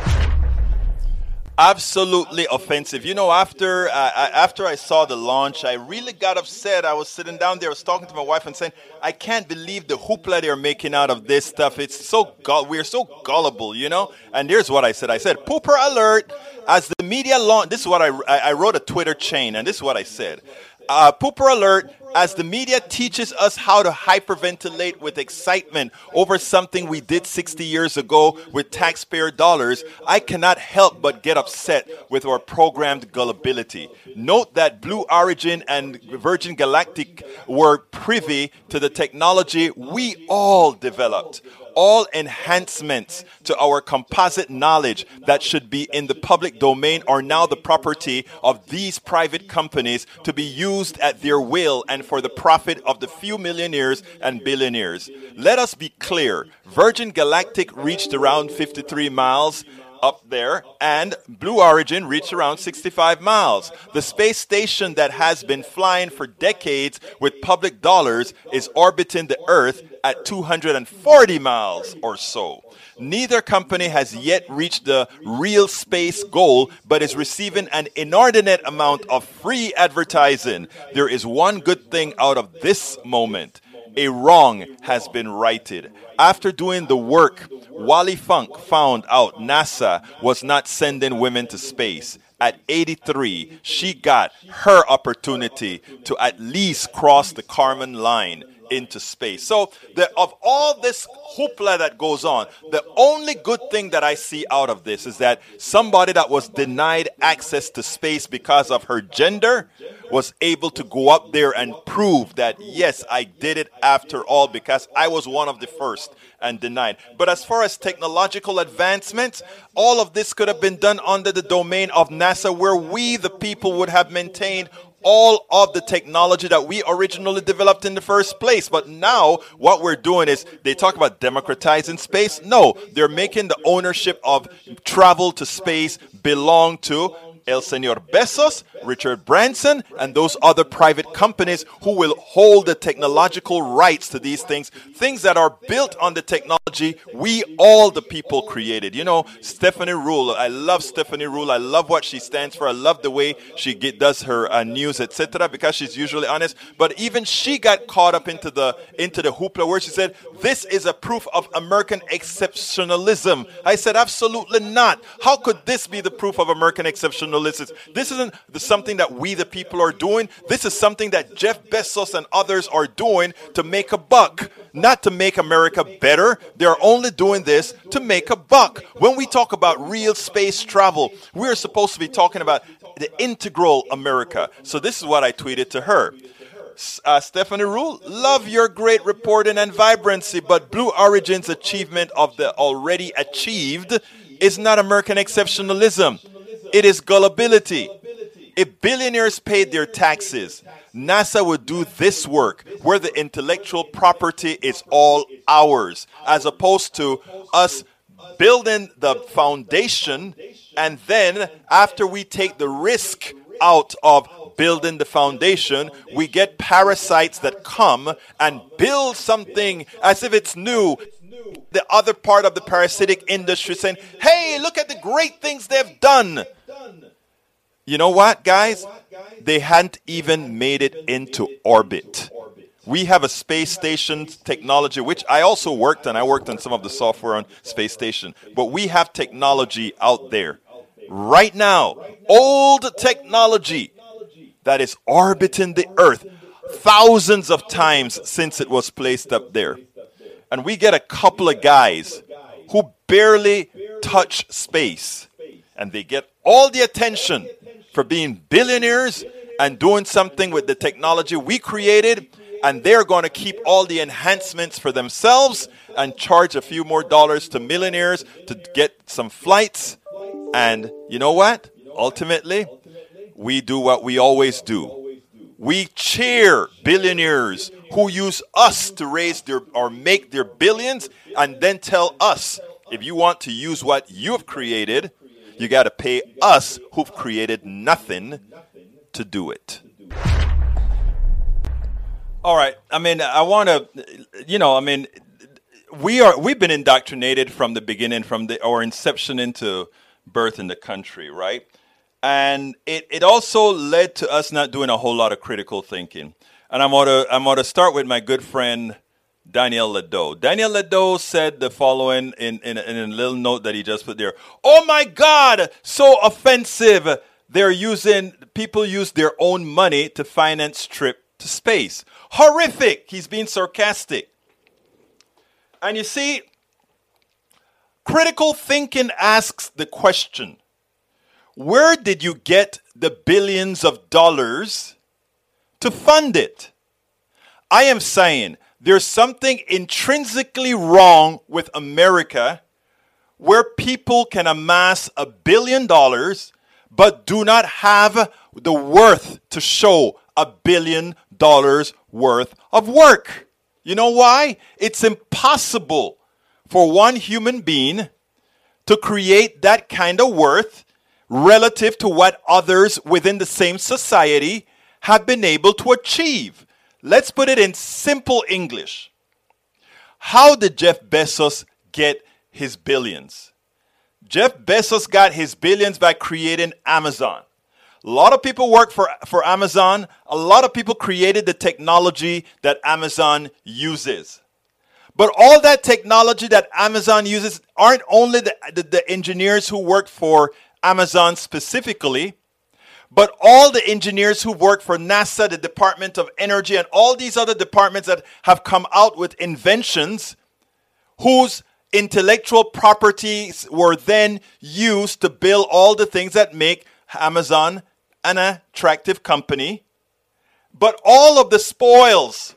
absolutely offensive. You know, after uh, after I saw the launch, I really got upset. I was sitting down there, I was talking to my wife and saying, "I can't believe the hoopla they're making out of this stuff. It's so we're so gullible, you know." And here's what I said: I said, "Pooper alert!" As the media launch, this is what I I wrote a Twitter chain, and this is what I said. Uh, pooper alert as the media teaches us how to hyperventilate with excitement over something we did 60 years ago with taxpayer dollars, I cannot help but get upset with our programmed gullibility. Note that Blue Origin and Virgin Galactic were privy to the technology we all developed all enhancements to our composite knowledge that should be in the public domain are now the property of these private companies to be used at their will and for the profit of the few millionaires and billionaires. Let us be clear Virgin Galactic reached around 53 miles up there, and Blue Origin reached around 65 miles. The space station that has been flying for decades with public dollars is orbiting the Earth at 240 miles or so. Neither company has yet reached the real space goal, but is receiving an inordinate amount of free advertising. There is one good thing out of this moment a wrong has been righted. After doing the work, Wally Funk found out NASA was not sending women to space. At 83, she got her opportunity to at least cross the Kármán line into space. So, the, of all this hoopla that goes on, the only good thing that I see out of this is that somebody that was denied access to space because of her gender was able to go up there and prove that, yes, I did it after all because I was one of the first and denied. But as far as technological advancements, all of this could have been done under the domain of NASA, where we, the people, would have maintained all of the technology that we originally developed in the first place. But now what we're doing is they talk about democratizing space. No, they're making the ownership of travel to space belong to El Senor Bezos, Richard Branson, and those other private companies who will hold the technological rights to these things, things that are built on the technology we all the people created. You know, Stephanie Ruhle, I love Stephanie Ruhle. I love what she stands for. I love the way she get, does her uh, news, etc., because she's usually honest. But even she got caught up into the into the hoopla where she said, "This is a proof of American exceptionalism." I said, "Absolutely not. How could this be the proof of American exceptionalism?" This isn't something that we, the people, are doing. This is something that Jeff Bezos and others are doing to make a buck, not to make America better. They're only doing this to make a buck. When we talk about real space travel, we're supposed to be talking about the integral America. So this is what I tweeted to her. Uh, Stephanie Ruhle, love your great reporting and vibrancy, but Blue Origin's achievement of the already achieved is not American exceptionalism. It is gullibility. If billionaires paid their taxes, NASA would do this work where the intellectual property is all ours, as opposed to us building the foundation and then after we take the risk out of building the foundation, we get parasites that come and build something as if it's new. The other part of the parasitic industry saying, hey, look at the great things they've done. You know what, guys? They hadn't even made it into orbit. We have a space station technology, which I also worked on. I worked on some of the software on space station. But we have technology out there right now, old technology that is orbiting the Earth thousands of times since it was placed up there. And we get a couple of guys who barely touch space, and they get all the attention for being billionaires and doing something with the technology we created, and they're going to keep all the enhancements for themselves and charge a few more dollars to millionaires to get some flights. And you know what? Ultimately, we do what we always do. We cheer billionaires who use us to raise their or make their billions and then tell us if you want to use what you've created, you got to pay us who've created nothing to do it. All right. I mean, I want to, you know, I mean, we are we've been indoctrinated from the beginning, from the our inception into birth in the country, right? And it, it also led to us not doing a whole lot of critical thinking. And I'm gonna I'm gonna start with my good friend Daniel Ledo. Daniel Ledo said the following in, in, in a little note that he just put there. Oh my God, so offensive. They're using people use their own money to finance trip to space. Horrific. He's being sarcastic. And you see, critical thinking asks the question where did you get the billions of dollars to fund it? I am saying there's something intrinsically wrong with America where people can amass a billion dollars but do not have the worth to show a billion dollars worth of work. You know why? It's impossible for one human being to create that kind of worth relative to what others within the same society have been able to achieve. Let's put it in simple English. How did Jeff Bezos get his billions? Jeff Bezos got his billions by creating Amazon. A lot of people work for, for Amazon. A lot of people created the technology that Amazon uses. But all that technology that Amazon uses aren't only the, the, the engineers who work for Amazon specifically, but all the engineers who work for NASA, the Department of Energy, and all these other departments that have come out with inventions whose intellectual properties were then used to build all the things that make Amazon an attractive company. But all of the spoils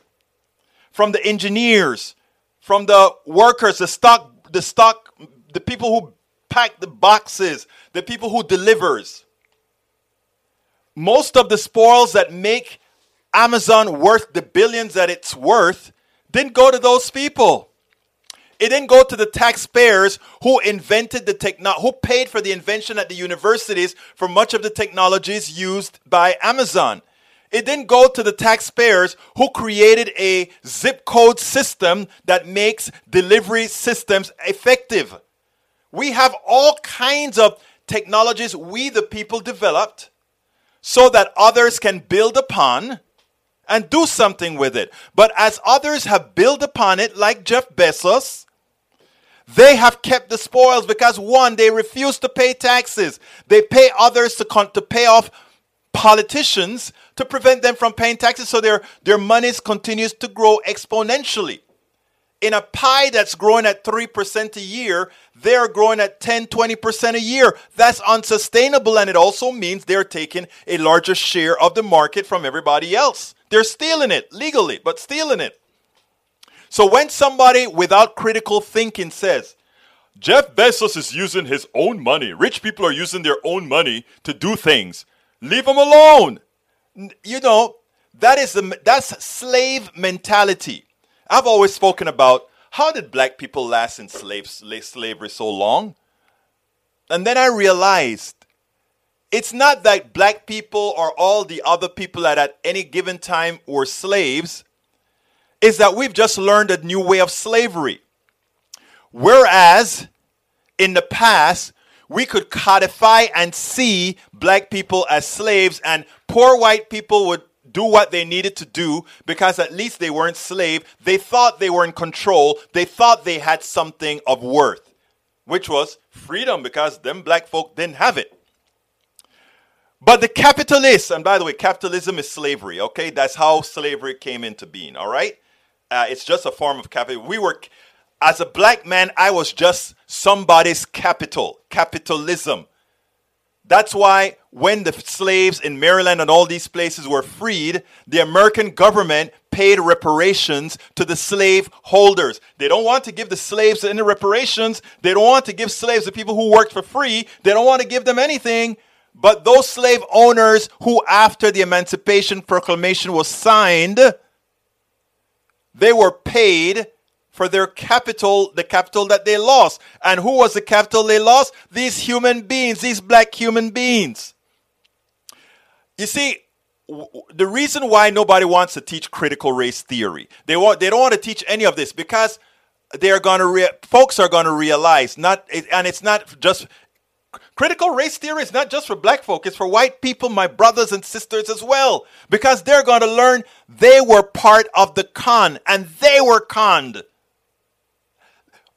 from the engineers, from the workers, the stock, the stock, the people who pack the boxes, the people who delivers. Most of the spoils that make Amazon worth the billions that it's worth didn't go to those people. It didn't go to the taxpayers who invented the techno who paid for the invention at the universities for much of the technologies used by Amazon. It didn't go to the taxpayers who created a zip code system that makes delivery systems effective. We have all kinds of technologies we, the people, developed so that others can build upon and do something with it. But as others have built upon it, like Jeff Bezos, they have kept the spoils because one, they refuse to pay taxes. They pay others to, con- to pay off politicians to prevent them from paying taxes so their, their monies continues to grow exponentially in a pie that's growing at 3% a year, they're growing at 10, 20% a year. That's unsustainable. And it also means they're taking a larger share of the market from everybody else. They're stealing it legally, but stealing it. So when somebody without critical thinking says, Jeff Bezos is using his own money, rich people are using their own money to do things, leave them alone. You know, that is the, that's slave mentality. I've always spoken about how did black people last in slave, slavery so long? And then I realized it's not that black people or all the other people that at any given time were slaves, is that we've just learned a new way of slavery. Whereas in the past, we could codify and see black people as slaves, and poor white people would do what they needed to do because at least they weren't slave. They thought they were in control. They thought they had something of worth, which was freedom because them black folk didn't have it. But the capitalists, and by the way, capitalism is slavery, okay? That's how slavery came into being, all right? Uh, it's just a form of capital. We were, as a black man, I was just somebody's capital, capitalism. That's why when the slaves in Maryland and all these places were freed, the American government paid reparations to the slave holders. They don't want to give the slaves any reparations. They don't want to give slaves the people who worked for free. They don't want to give them anything. But those slave owners who, after the Emancipation Proclamation was signed, they were paid for their capital, the capital that they lost. And who was the capital they lost? These human beings, these black human beings. You see, the reason why nobody wants to teach critical race theory, they want they don't want to teach any of this because they're going to folks are going to realize not and it's not just critical race theory is not just for black folk it's for white people my brothers and sisters as well because they're going to learn they were part of the con and they were conned.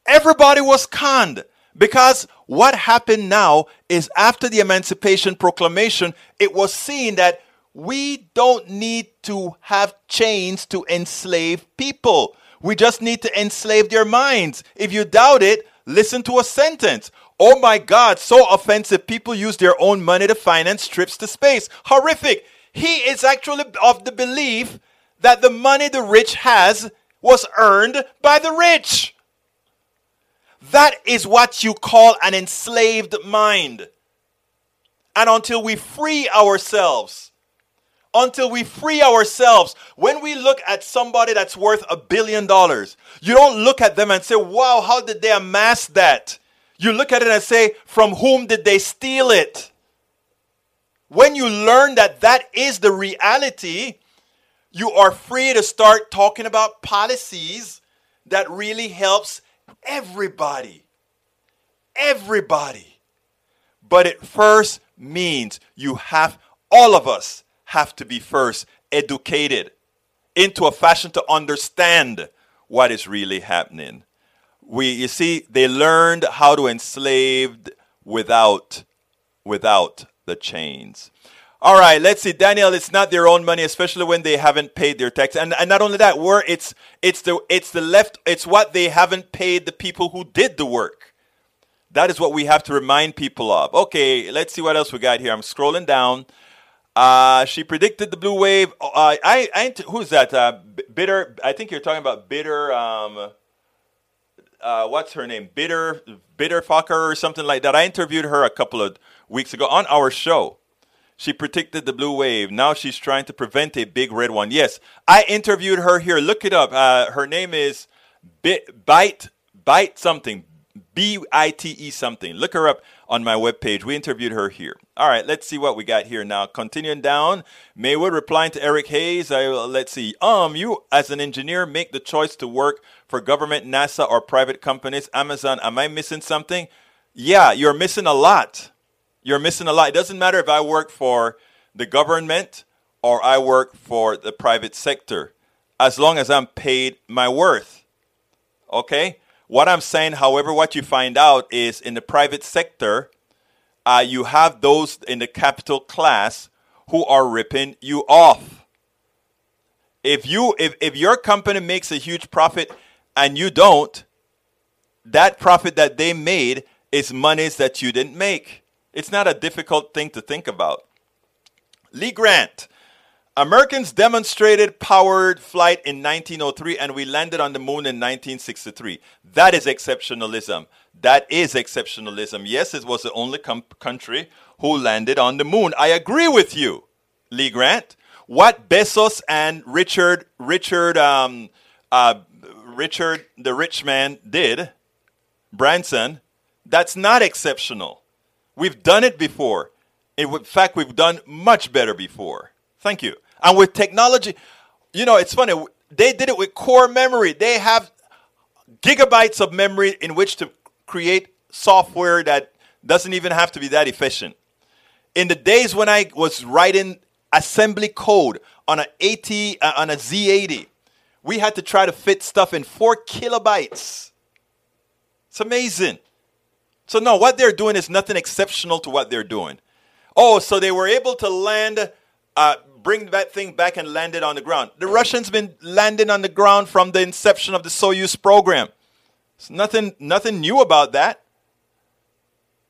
Everybody was conned because what happened now is after the Emancipation Proclamation, it was seen that we don't need to have chains to enslave people. We just need to enslave their minds. If you doubt it, listen to a sentence. Oh my God, so offensive. People use their own money to finance trips to space. Horrific. He is actually of the belief that the money the rich has was earned by the rich. That is what you call an enslaved mind. And until we free ourselves, until we free ourselves, when we look at somebody that's worth a billion dollars, you don't look at them and say, wow, how did they amass that? You look at it and say, from whom did they steal it? When you learn that that is the reality, you are free to start talking about policies that really helps everybody. Everybody. But it first means you have, all of us have to be first educated into a fashion to understand what is really happening. We, you see, they learned how to enslave without, without the chains. All right, let's see. Daniel, it's not their own money, especially when they haven't paid their tax. And, and not only that, where it's it's the it's the left it's what they haven't paid the people who did the work. That is what we have to remind people of. Okay, let's see what else we got here. I'm scrolling down. Uh, she predicted the blue wave. Uh, I, I who's that? Uh, bitter. I think you're talking about bitter. Um, uh, what's her name? Bitter, bitter fucker or something like that. I interviewed her a couple of weeks ago on our show. She predicted the blue wave. Now she's trying to prevent a big red one. Yes, I interviewed her here. Look it up. Uh, her name is Bit Bite Bite something. B I T E something. Look her up on my webpage. We interviewed her here. All right, let's see what we got here now. Continuing down, Maywood replying to Eric Hayes. I, let's see. Um, you as an engineer make the choice to work for government, NASA, or private companies. Amazon. Am I missing something? Yeah, you're missing a lot you're missing a lot. It doesn't matter if I work for the government or I work for the private sector, as long as I'm paid my worth. Okay? What I'm saying, however, what you find out is in the private sector, uh, you have those in the capital class who are ripping you off. If you if, if your company makes a huge profit and you don't, that profit that they made is monies that you didn't make. It's not a difficult thing to think about. Lee Grant. Americans demonstrated powered flight in 1903 and we landed on the moon in 1963. That is exceptionalism. That is exceptionalism. Yes, it was the only com- country who landed on the moon. I agree with you, Lee Grant. What Bezos and Richard, Richard, um, uh, Richard, the rich man, did, Branson, that's not exceptional. We've done it before. In fact, we've done much better before. Thank you. And with technology, you know, it's funny. They did it with core memory. They have gigabytes of memory in which to create software that doesn't even have to be that efficient. In the days when I was writing assembly code on an AT uh, on a Z80, we had to try to fit stuff in four kilobytes. It's amazing. So, no, what they're doing is nothing exceptional to what they're doing. Oh, so they were able to land, uh, bring that thing back and land it on the ground. The Russians have been landing on the ground from the inception of the Soyuz program. It's nothing, nothing new about that.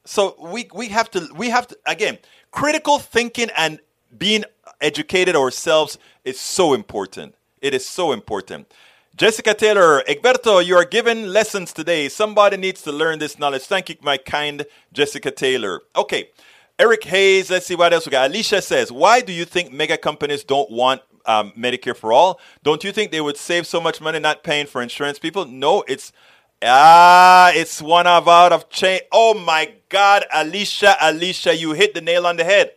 So we we have to we have to again critical thinking and being educated ourselves is so important. It is so important. Jessica Taylor, Egberto, you are given lessons today. Somebody needs to learn this knowledge. Thank you, my kind Jessica Taylor. Okay. Eric Hayes, let's see what else we got. Alicia says, Why do you think mega companies don't want um, Medicare for all? Don't you think they would save so much money not paying for insurance people? No, it's ah, it's one of out of chain. Oh my God, Alicia, Alicia, you hit the nail on the head.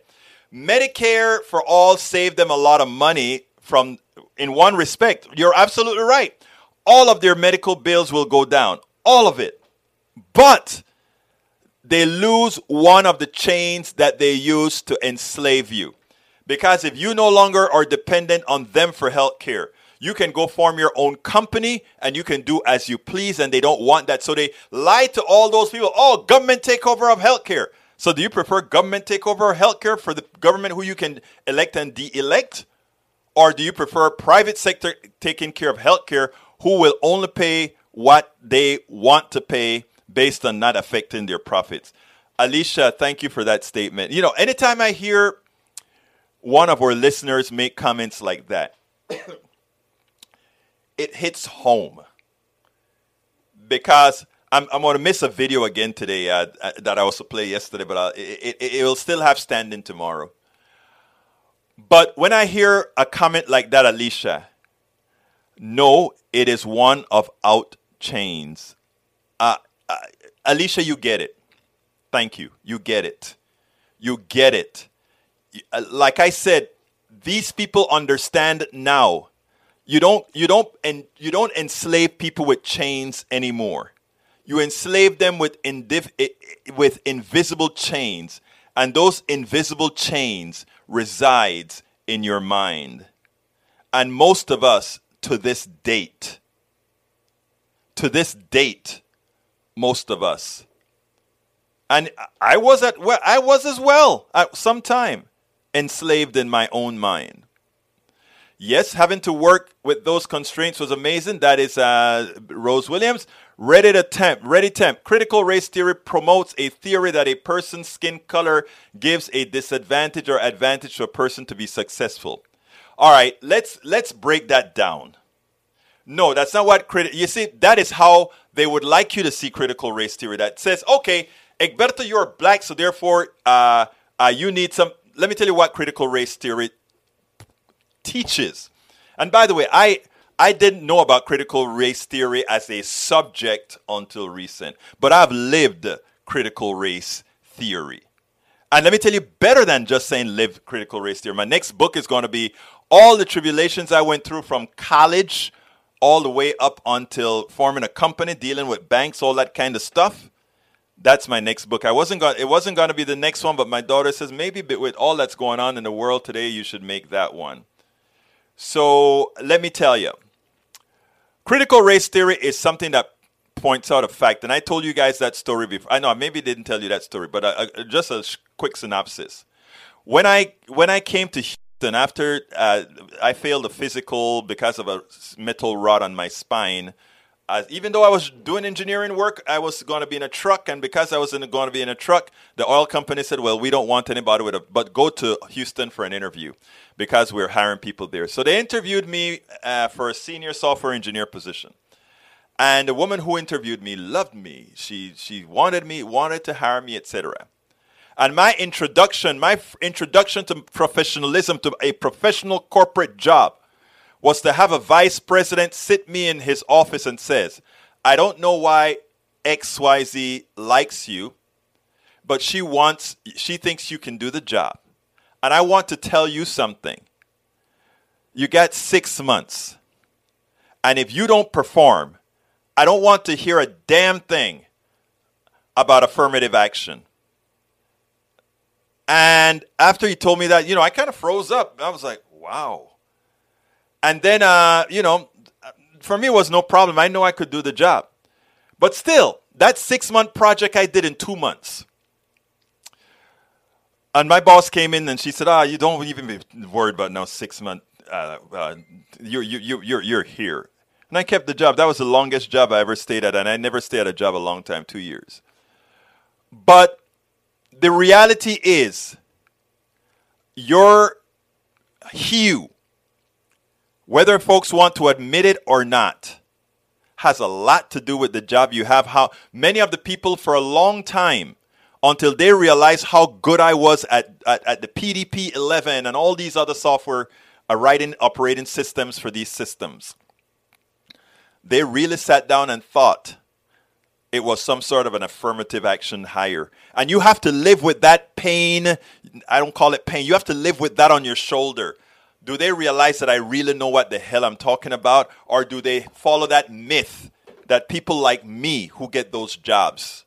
Medicare for all saved them a lot of money from in one respect. You're absolutely right. All of their medical bills will go down. All of it. But they lose one of the chains that they use to enslave you. Because if you no longer are dependent on them for health care, you can go form your own company and you can do as you please, and they don't want that. So they lie to all those people oh, government takeover of healthcare. So do you prefer government takeover of healthcare for the government who you can elect and de elect? Or do you prefer private sector taking care of healthcare who will only pay what they want to pay based on not affecting their profits? Alicia, thank you for that statement. You know, anytime I hear one of our listeners make comments like that, *coughs* it hits home because I'm, I'm going to miss a video again today uh, uh that I was to play yesterday, but uh, it, it, it will still have standing tomorrow. But when I hear a comment like that, Alicia, no, it is one of out chains. Uh, uh, Alicia, you get it. Thank you. You get it. You get it. Uh, like I said, these people understand now. You don't you don't and you don't enslave people with chains anymore. You enslave them with indiv- with invisible chains, and those invisible chains resides in your mind. And most of us to this date, to this date, most of us. And I was at well, I was as well at some time enslaved in my own mind. Yes, having to work with those constraints was amazing. That is uh, Rose Williams. Ready to tempt, ready tempt. Critical race theory promotes a theory that a person's skin color gives a disadvantage or advantage to a person to be successful. All right, let's let's break that down. No, that's not what critical. You see, that is how they would like you to see critical race theory. That says, okay, Egberto, you're black, so therefore, uh, uh, you need some. Let me tell you what critical race theory teaches. And by the way, I I didn't know about critical race theory as a subject until recent, but I've lived critical race theory. And let me tell you, better than just saying live critical race theory. My next book is going to be all the tribulations I went through from college all the way up until forming a company, dealing with banks, all that kind of stuff. That's my next book. I wasn't going. It wasn't going to be the next one, but my daughter says maybe with all that's going on in the world today, you should make that one. So let me tell you, Critical race theory is something that points out a fact, and I told you guys that story before. I know I maybe didn't tell you that story, but uh, uh, just a sh- quick synopsis. When I when I came to Houston after uh, I failed a physical because of a metal rod on my spine, even though I was doing engineering work, I was going to be in a truck, and because I was going to be in a truck, the oil company said, "Well, we don't want anybody with a, but go to Houston for an interview because we're hiring people there." So they interviewed me uh, for a senior software engineer position, and the woman who interviewed me loved me. She she wanted me, wanted to hire me, etc. And my introduction, my f- introduction to professionalism, to a professional corporate job, was to have a vice president sit me in his office and says, I don't know why XYZ likes you, but she wants she thinks you can do the job. And I want to tell you something. You got 6 months. And if you don't perform, I don't want to hear a damn thing about affirmative action. And after he told me that, you know, I kind of froze up. I was like, wow. And then, uh, you know, for me, it was no problem. I know I could do the job. But still, that six month project I did in two months. And my boss came in and she said, Ah, you don't even be worried about now six month. Uh, uh, you're, you, you're, you're here. And I kept the job. That was the longest job I ever stayed at. And I never stayed at a job a long time, two years. But the reality is your hue, whether folks want to admit it or not, has a lot to do with the job you have. How many of the people for a long time, until they realized how good I was at, at, at the PDP 11 and all these other software uh, writing operating systems for these systems, they really sat down and thought it was some sort of an affirmative action hire. And you have to live with that pain. I don't call it pain. You have to live with that on your shoulder do they realize that I really know what the hell I'm talking about? Or do they follow that myth that people like me who get those jobs,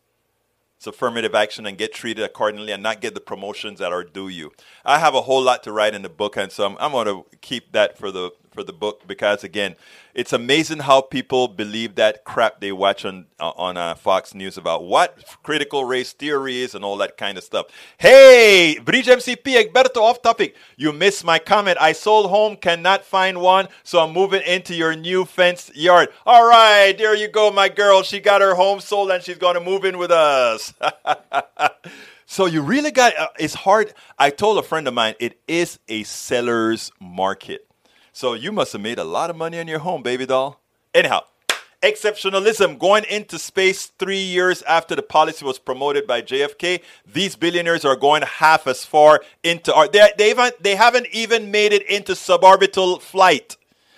it's affirmative action and get treated accordingly and not get the promotions that are due you? I have a whole lot to write in the book, and so I'm, I'm going to keep that for the for the book because again, it's amazing how people believe that crap they watch on uh, on uh, Fox News about what critical race theory is and all that kind of stuff. Hey, Bridge MCP, Egberto, off topic. You missed my comment. I sold home, cannot find one, so I'm moving into your new fenced yard. All right, there you go, my girl. She got her home sold and she's going to move in with us. *laughs* So you really got uh, it's hard. I told a friend of mine it is a seller's market. So you must have made a lot of money on your home, baby doll. Anyhow, exceptionalism going into space three years after the policy was promoted by JFK. These billionaires are going half as far into our. They, they, haven't, they haven't even made it into suborbital flight.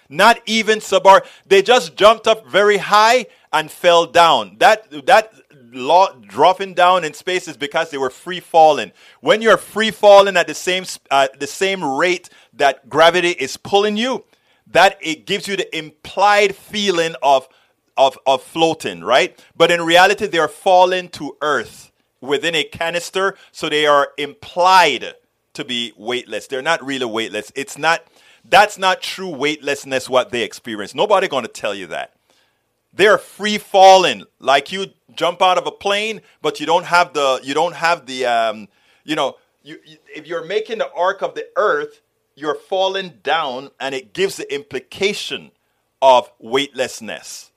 Not even subar. They just jumped up very high and fell down. That that law dropping down in space is because they were free falling. When you're free falling at the same uh, the same rate that gravity is pulling you, that it gives you the implied feeling of of of floating, right? But in reality, they are falling to Earth within a canister, so they are implied to be weightless. They're not really weightless. It's not. That's not true weightlessness. What they experience. Nobody going to tell you that. They're free falling, like you jump out of a plane, but you don't have the you don't have the um, you know you, if you're making the arc of the earth, you're falling down, and it gives the implication of weightlessness.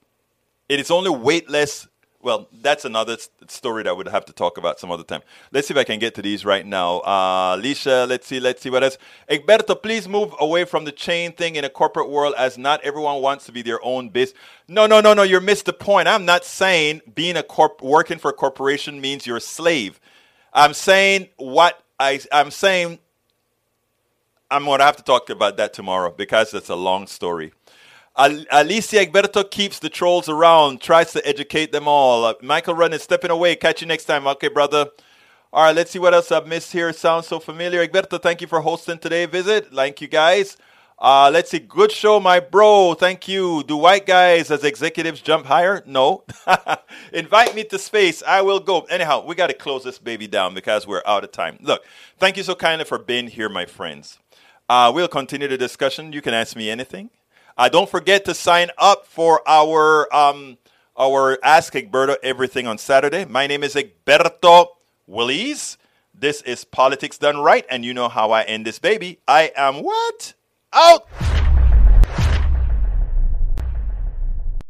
It is only weightless well, that's another story that I would have to talk about some other time. Let's see if I can get to these right now. Uh, Alicia, let's see, let's see what else. Egberto, please move away from the chain thing in a corporate world as not everyone wants to be their own biz. No, no, no, no, you missed the point. I'm not saying being a corp, working for a corporation means you're a slave. I'm saying what I, I'm saying, I'm going to have to talk about that tomorrow because it's a long story. Alicia Egberto keeps the trolls around, tries to educate them all. Uh, Michael Run is stepping away. Catch you next time. Okay, brother. All right, let's see what else I've missed here. Sounds so familiar. Egberto, thank you for hosting today visit. Thank you, guys. Uh, let's see. Good show, my bro. Thank you. Do white guys as executives jump higher? No. *laughs* Invite me to space. I will go. Anyhow, we got to close this baby down because we're out of time. Look, thank you so kindly for being here, my friends. Uh, we'll continue the discussion. You can ask me anything. Uh, don't forget to sign up for our um, our Ask Egberto Everything on Saturday. My name is Egberto Willis. This is Politics Done Right, and you know how I end this baby. I am what? Out!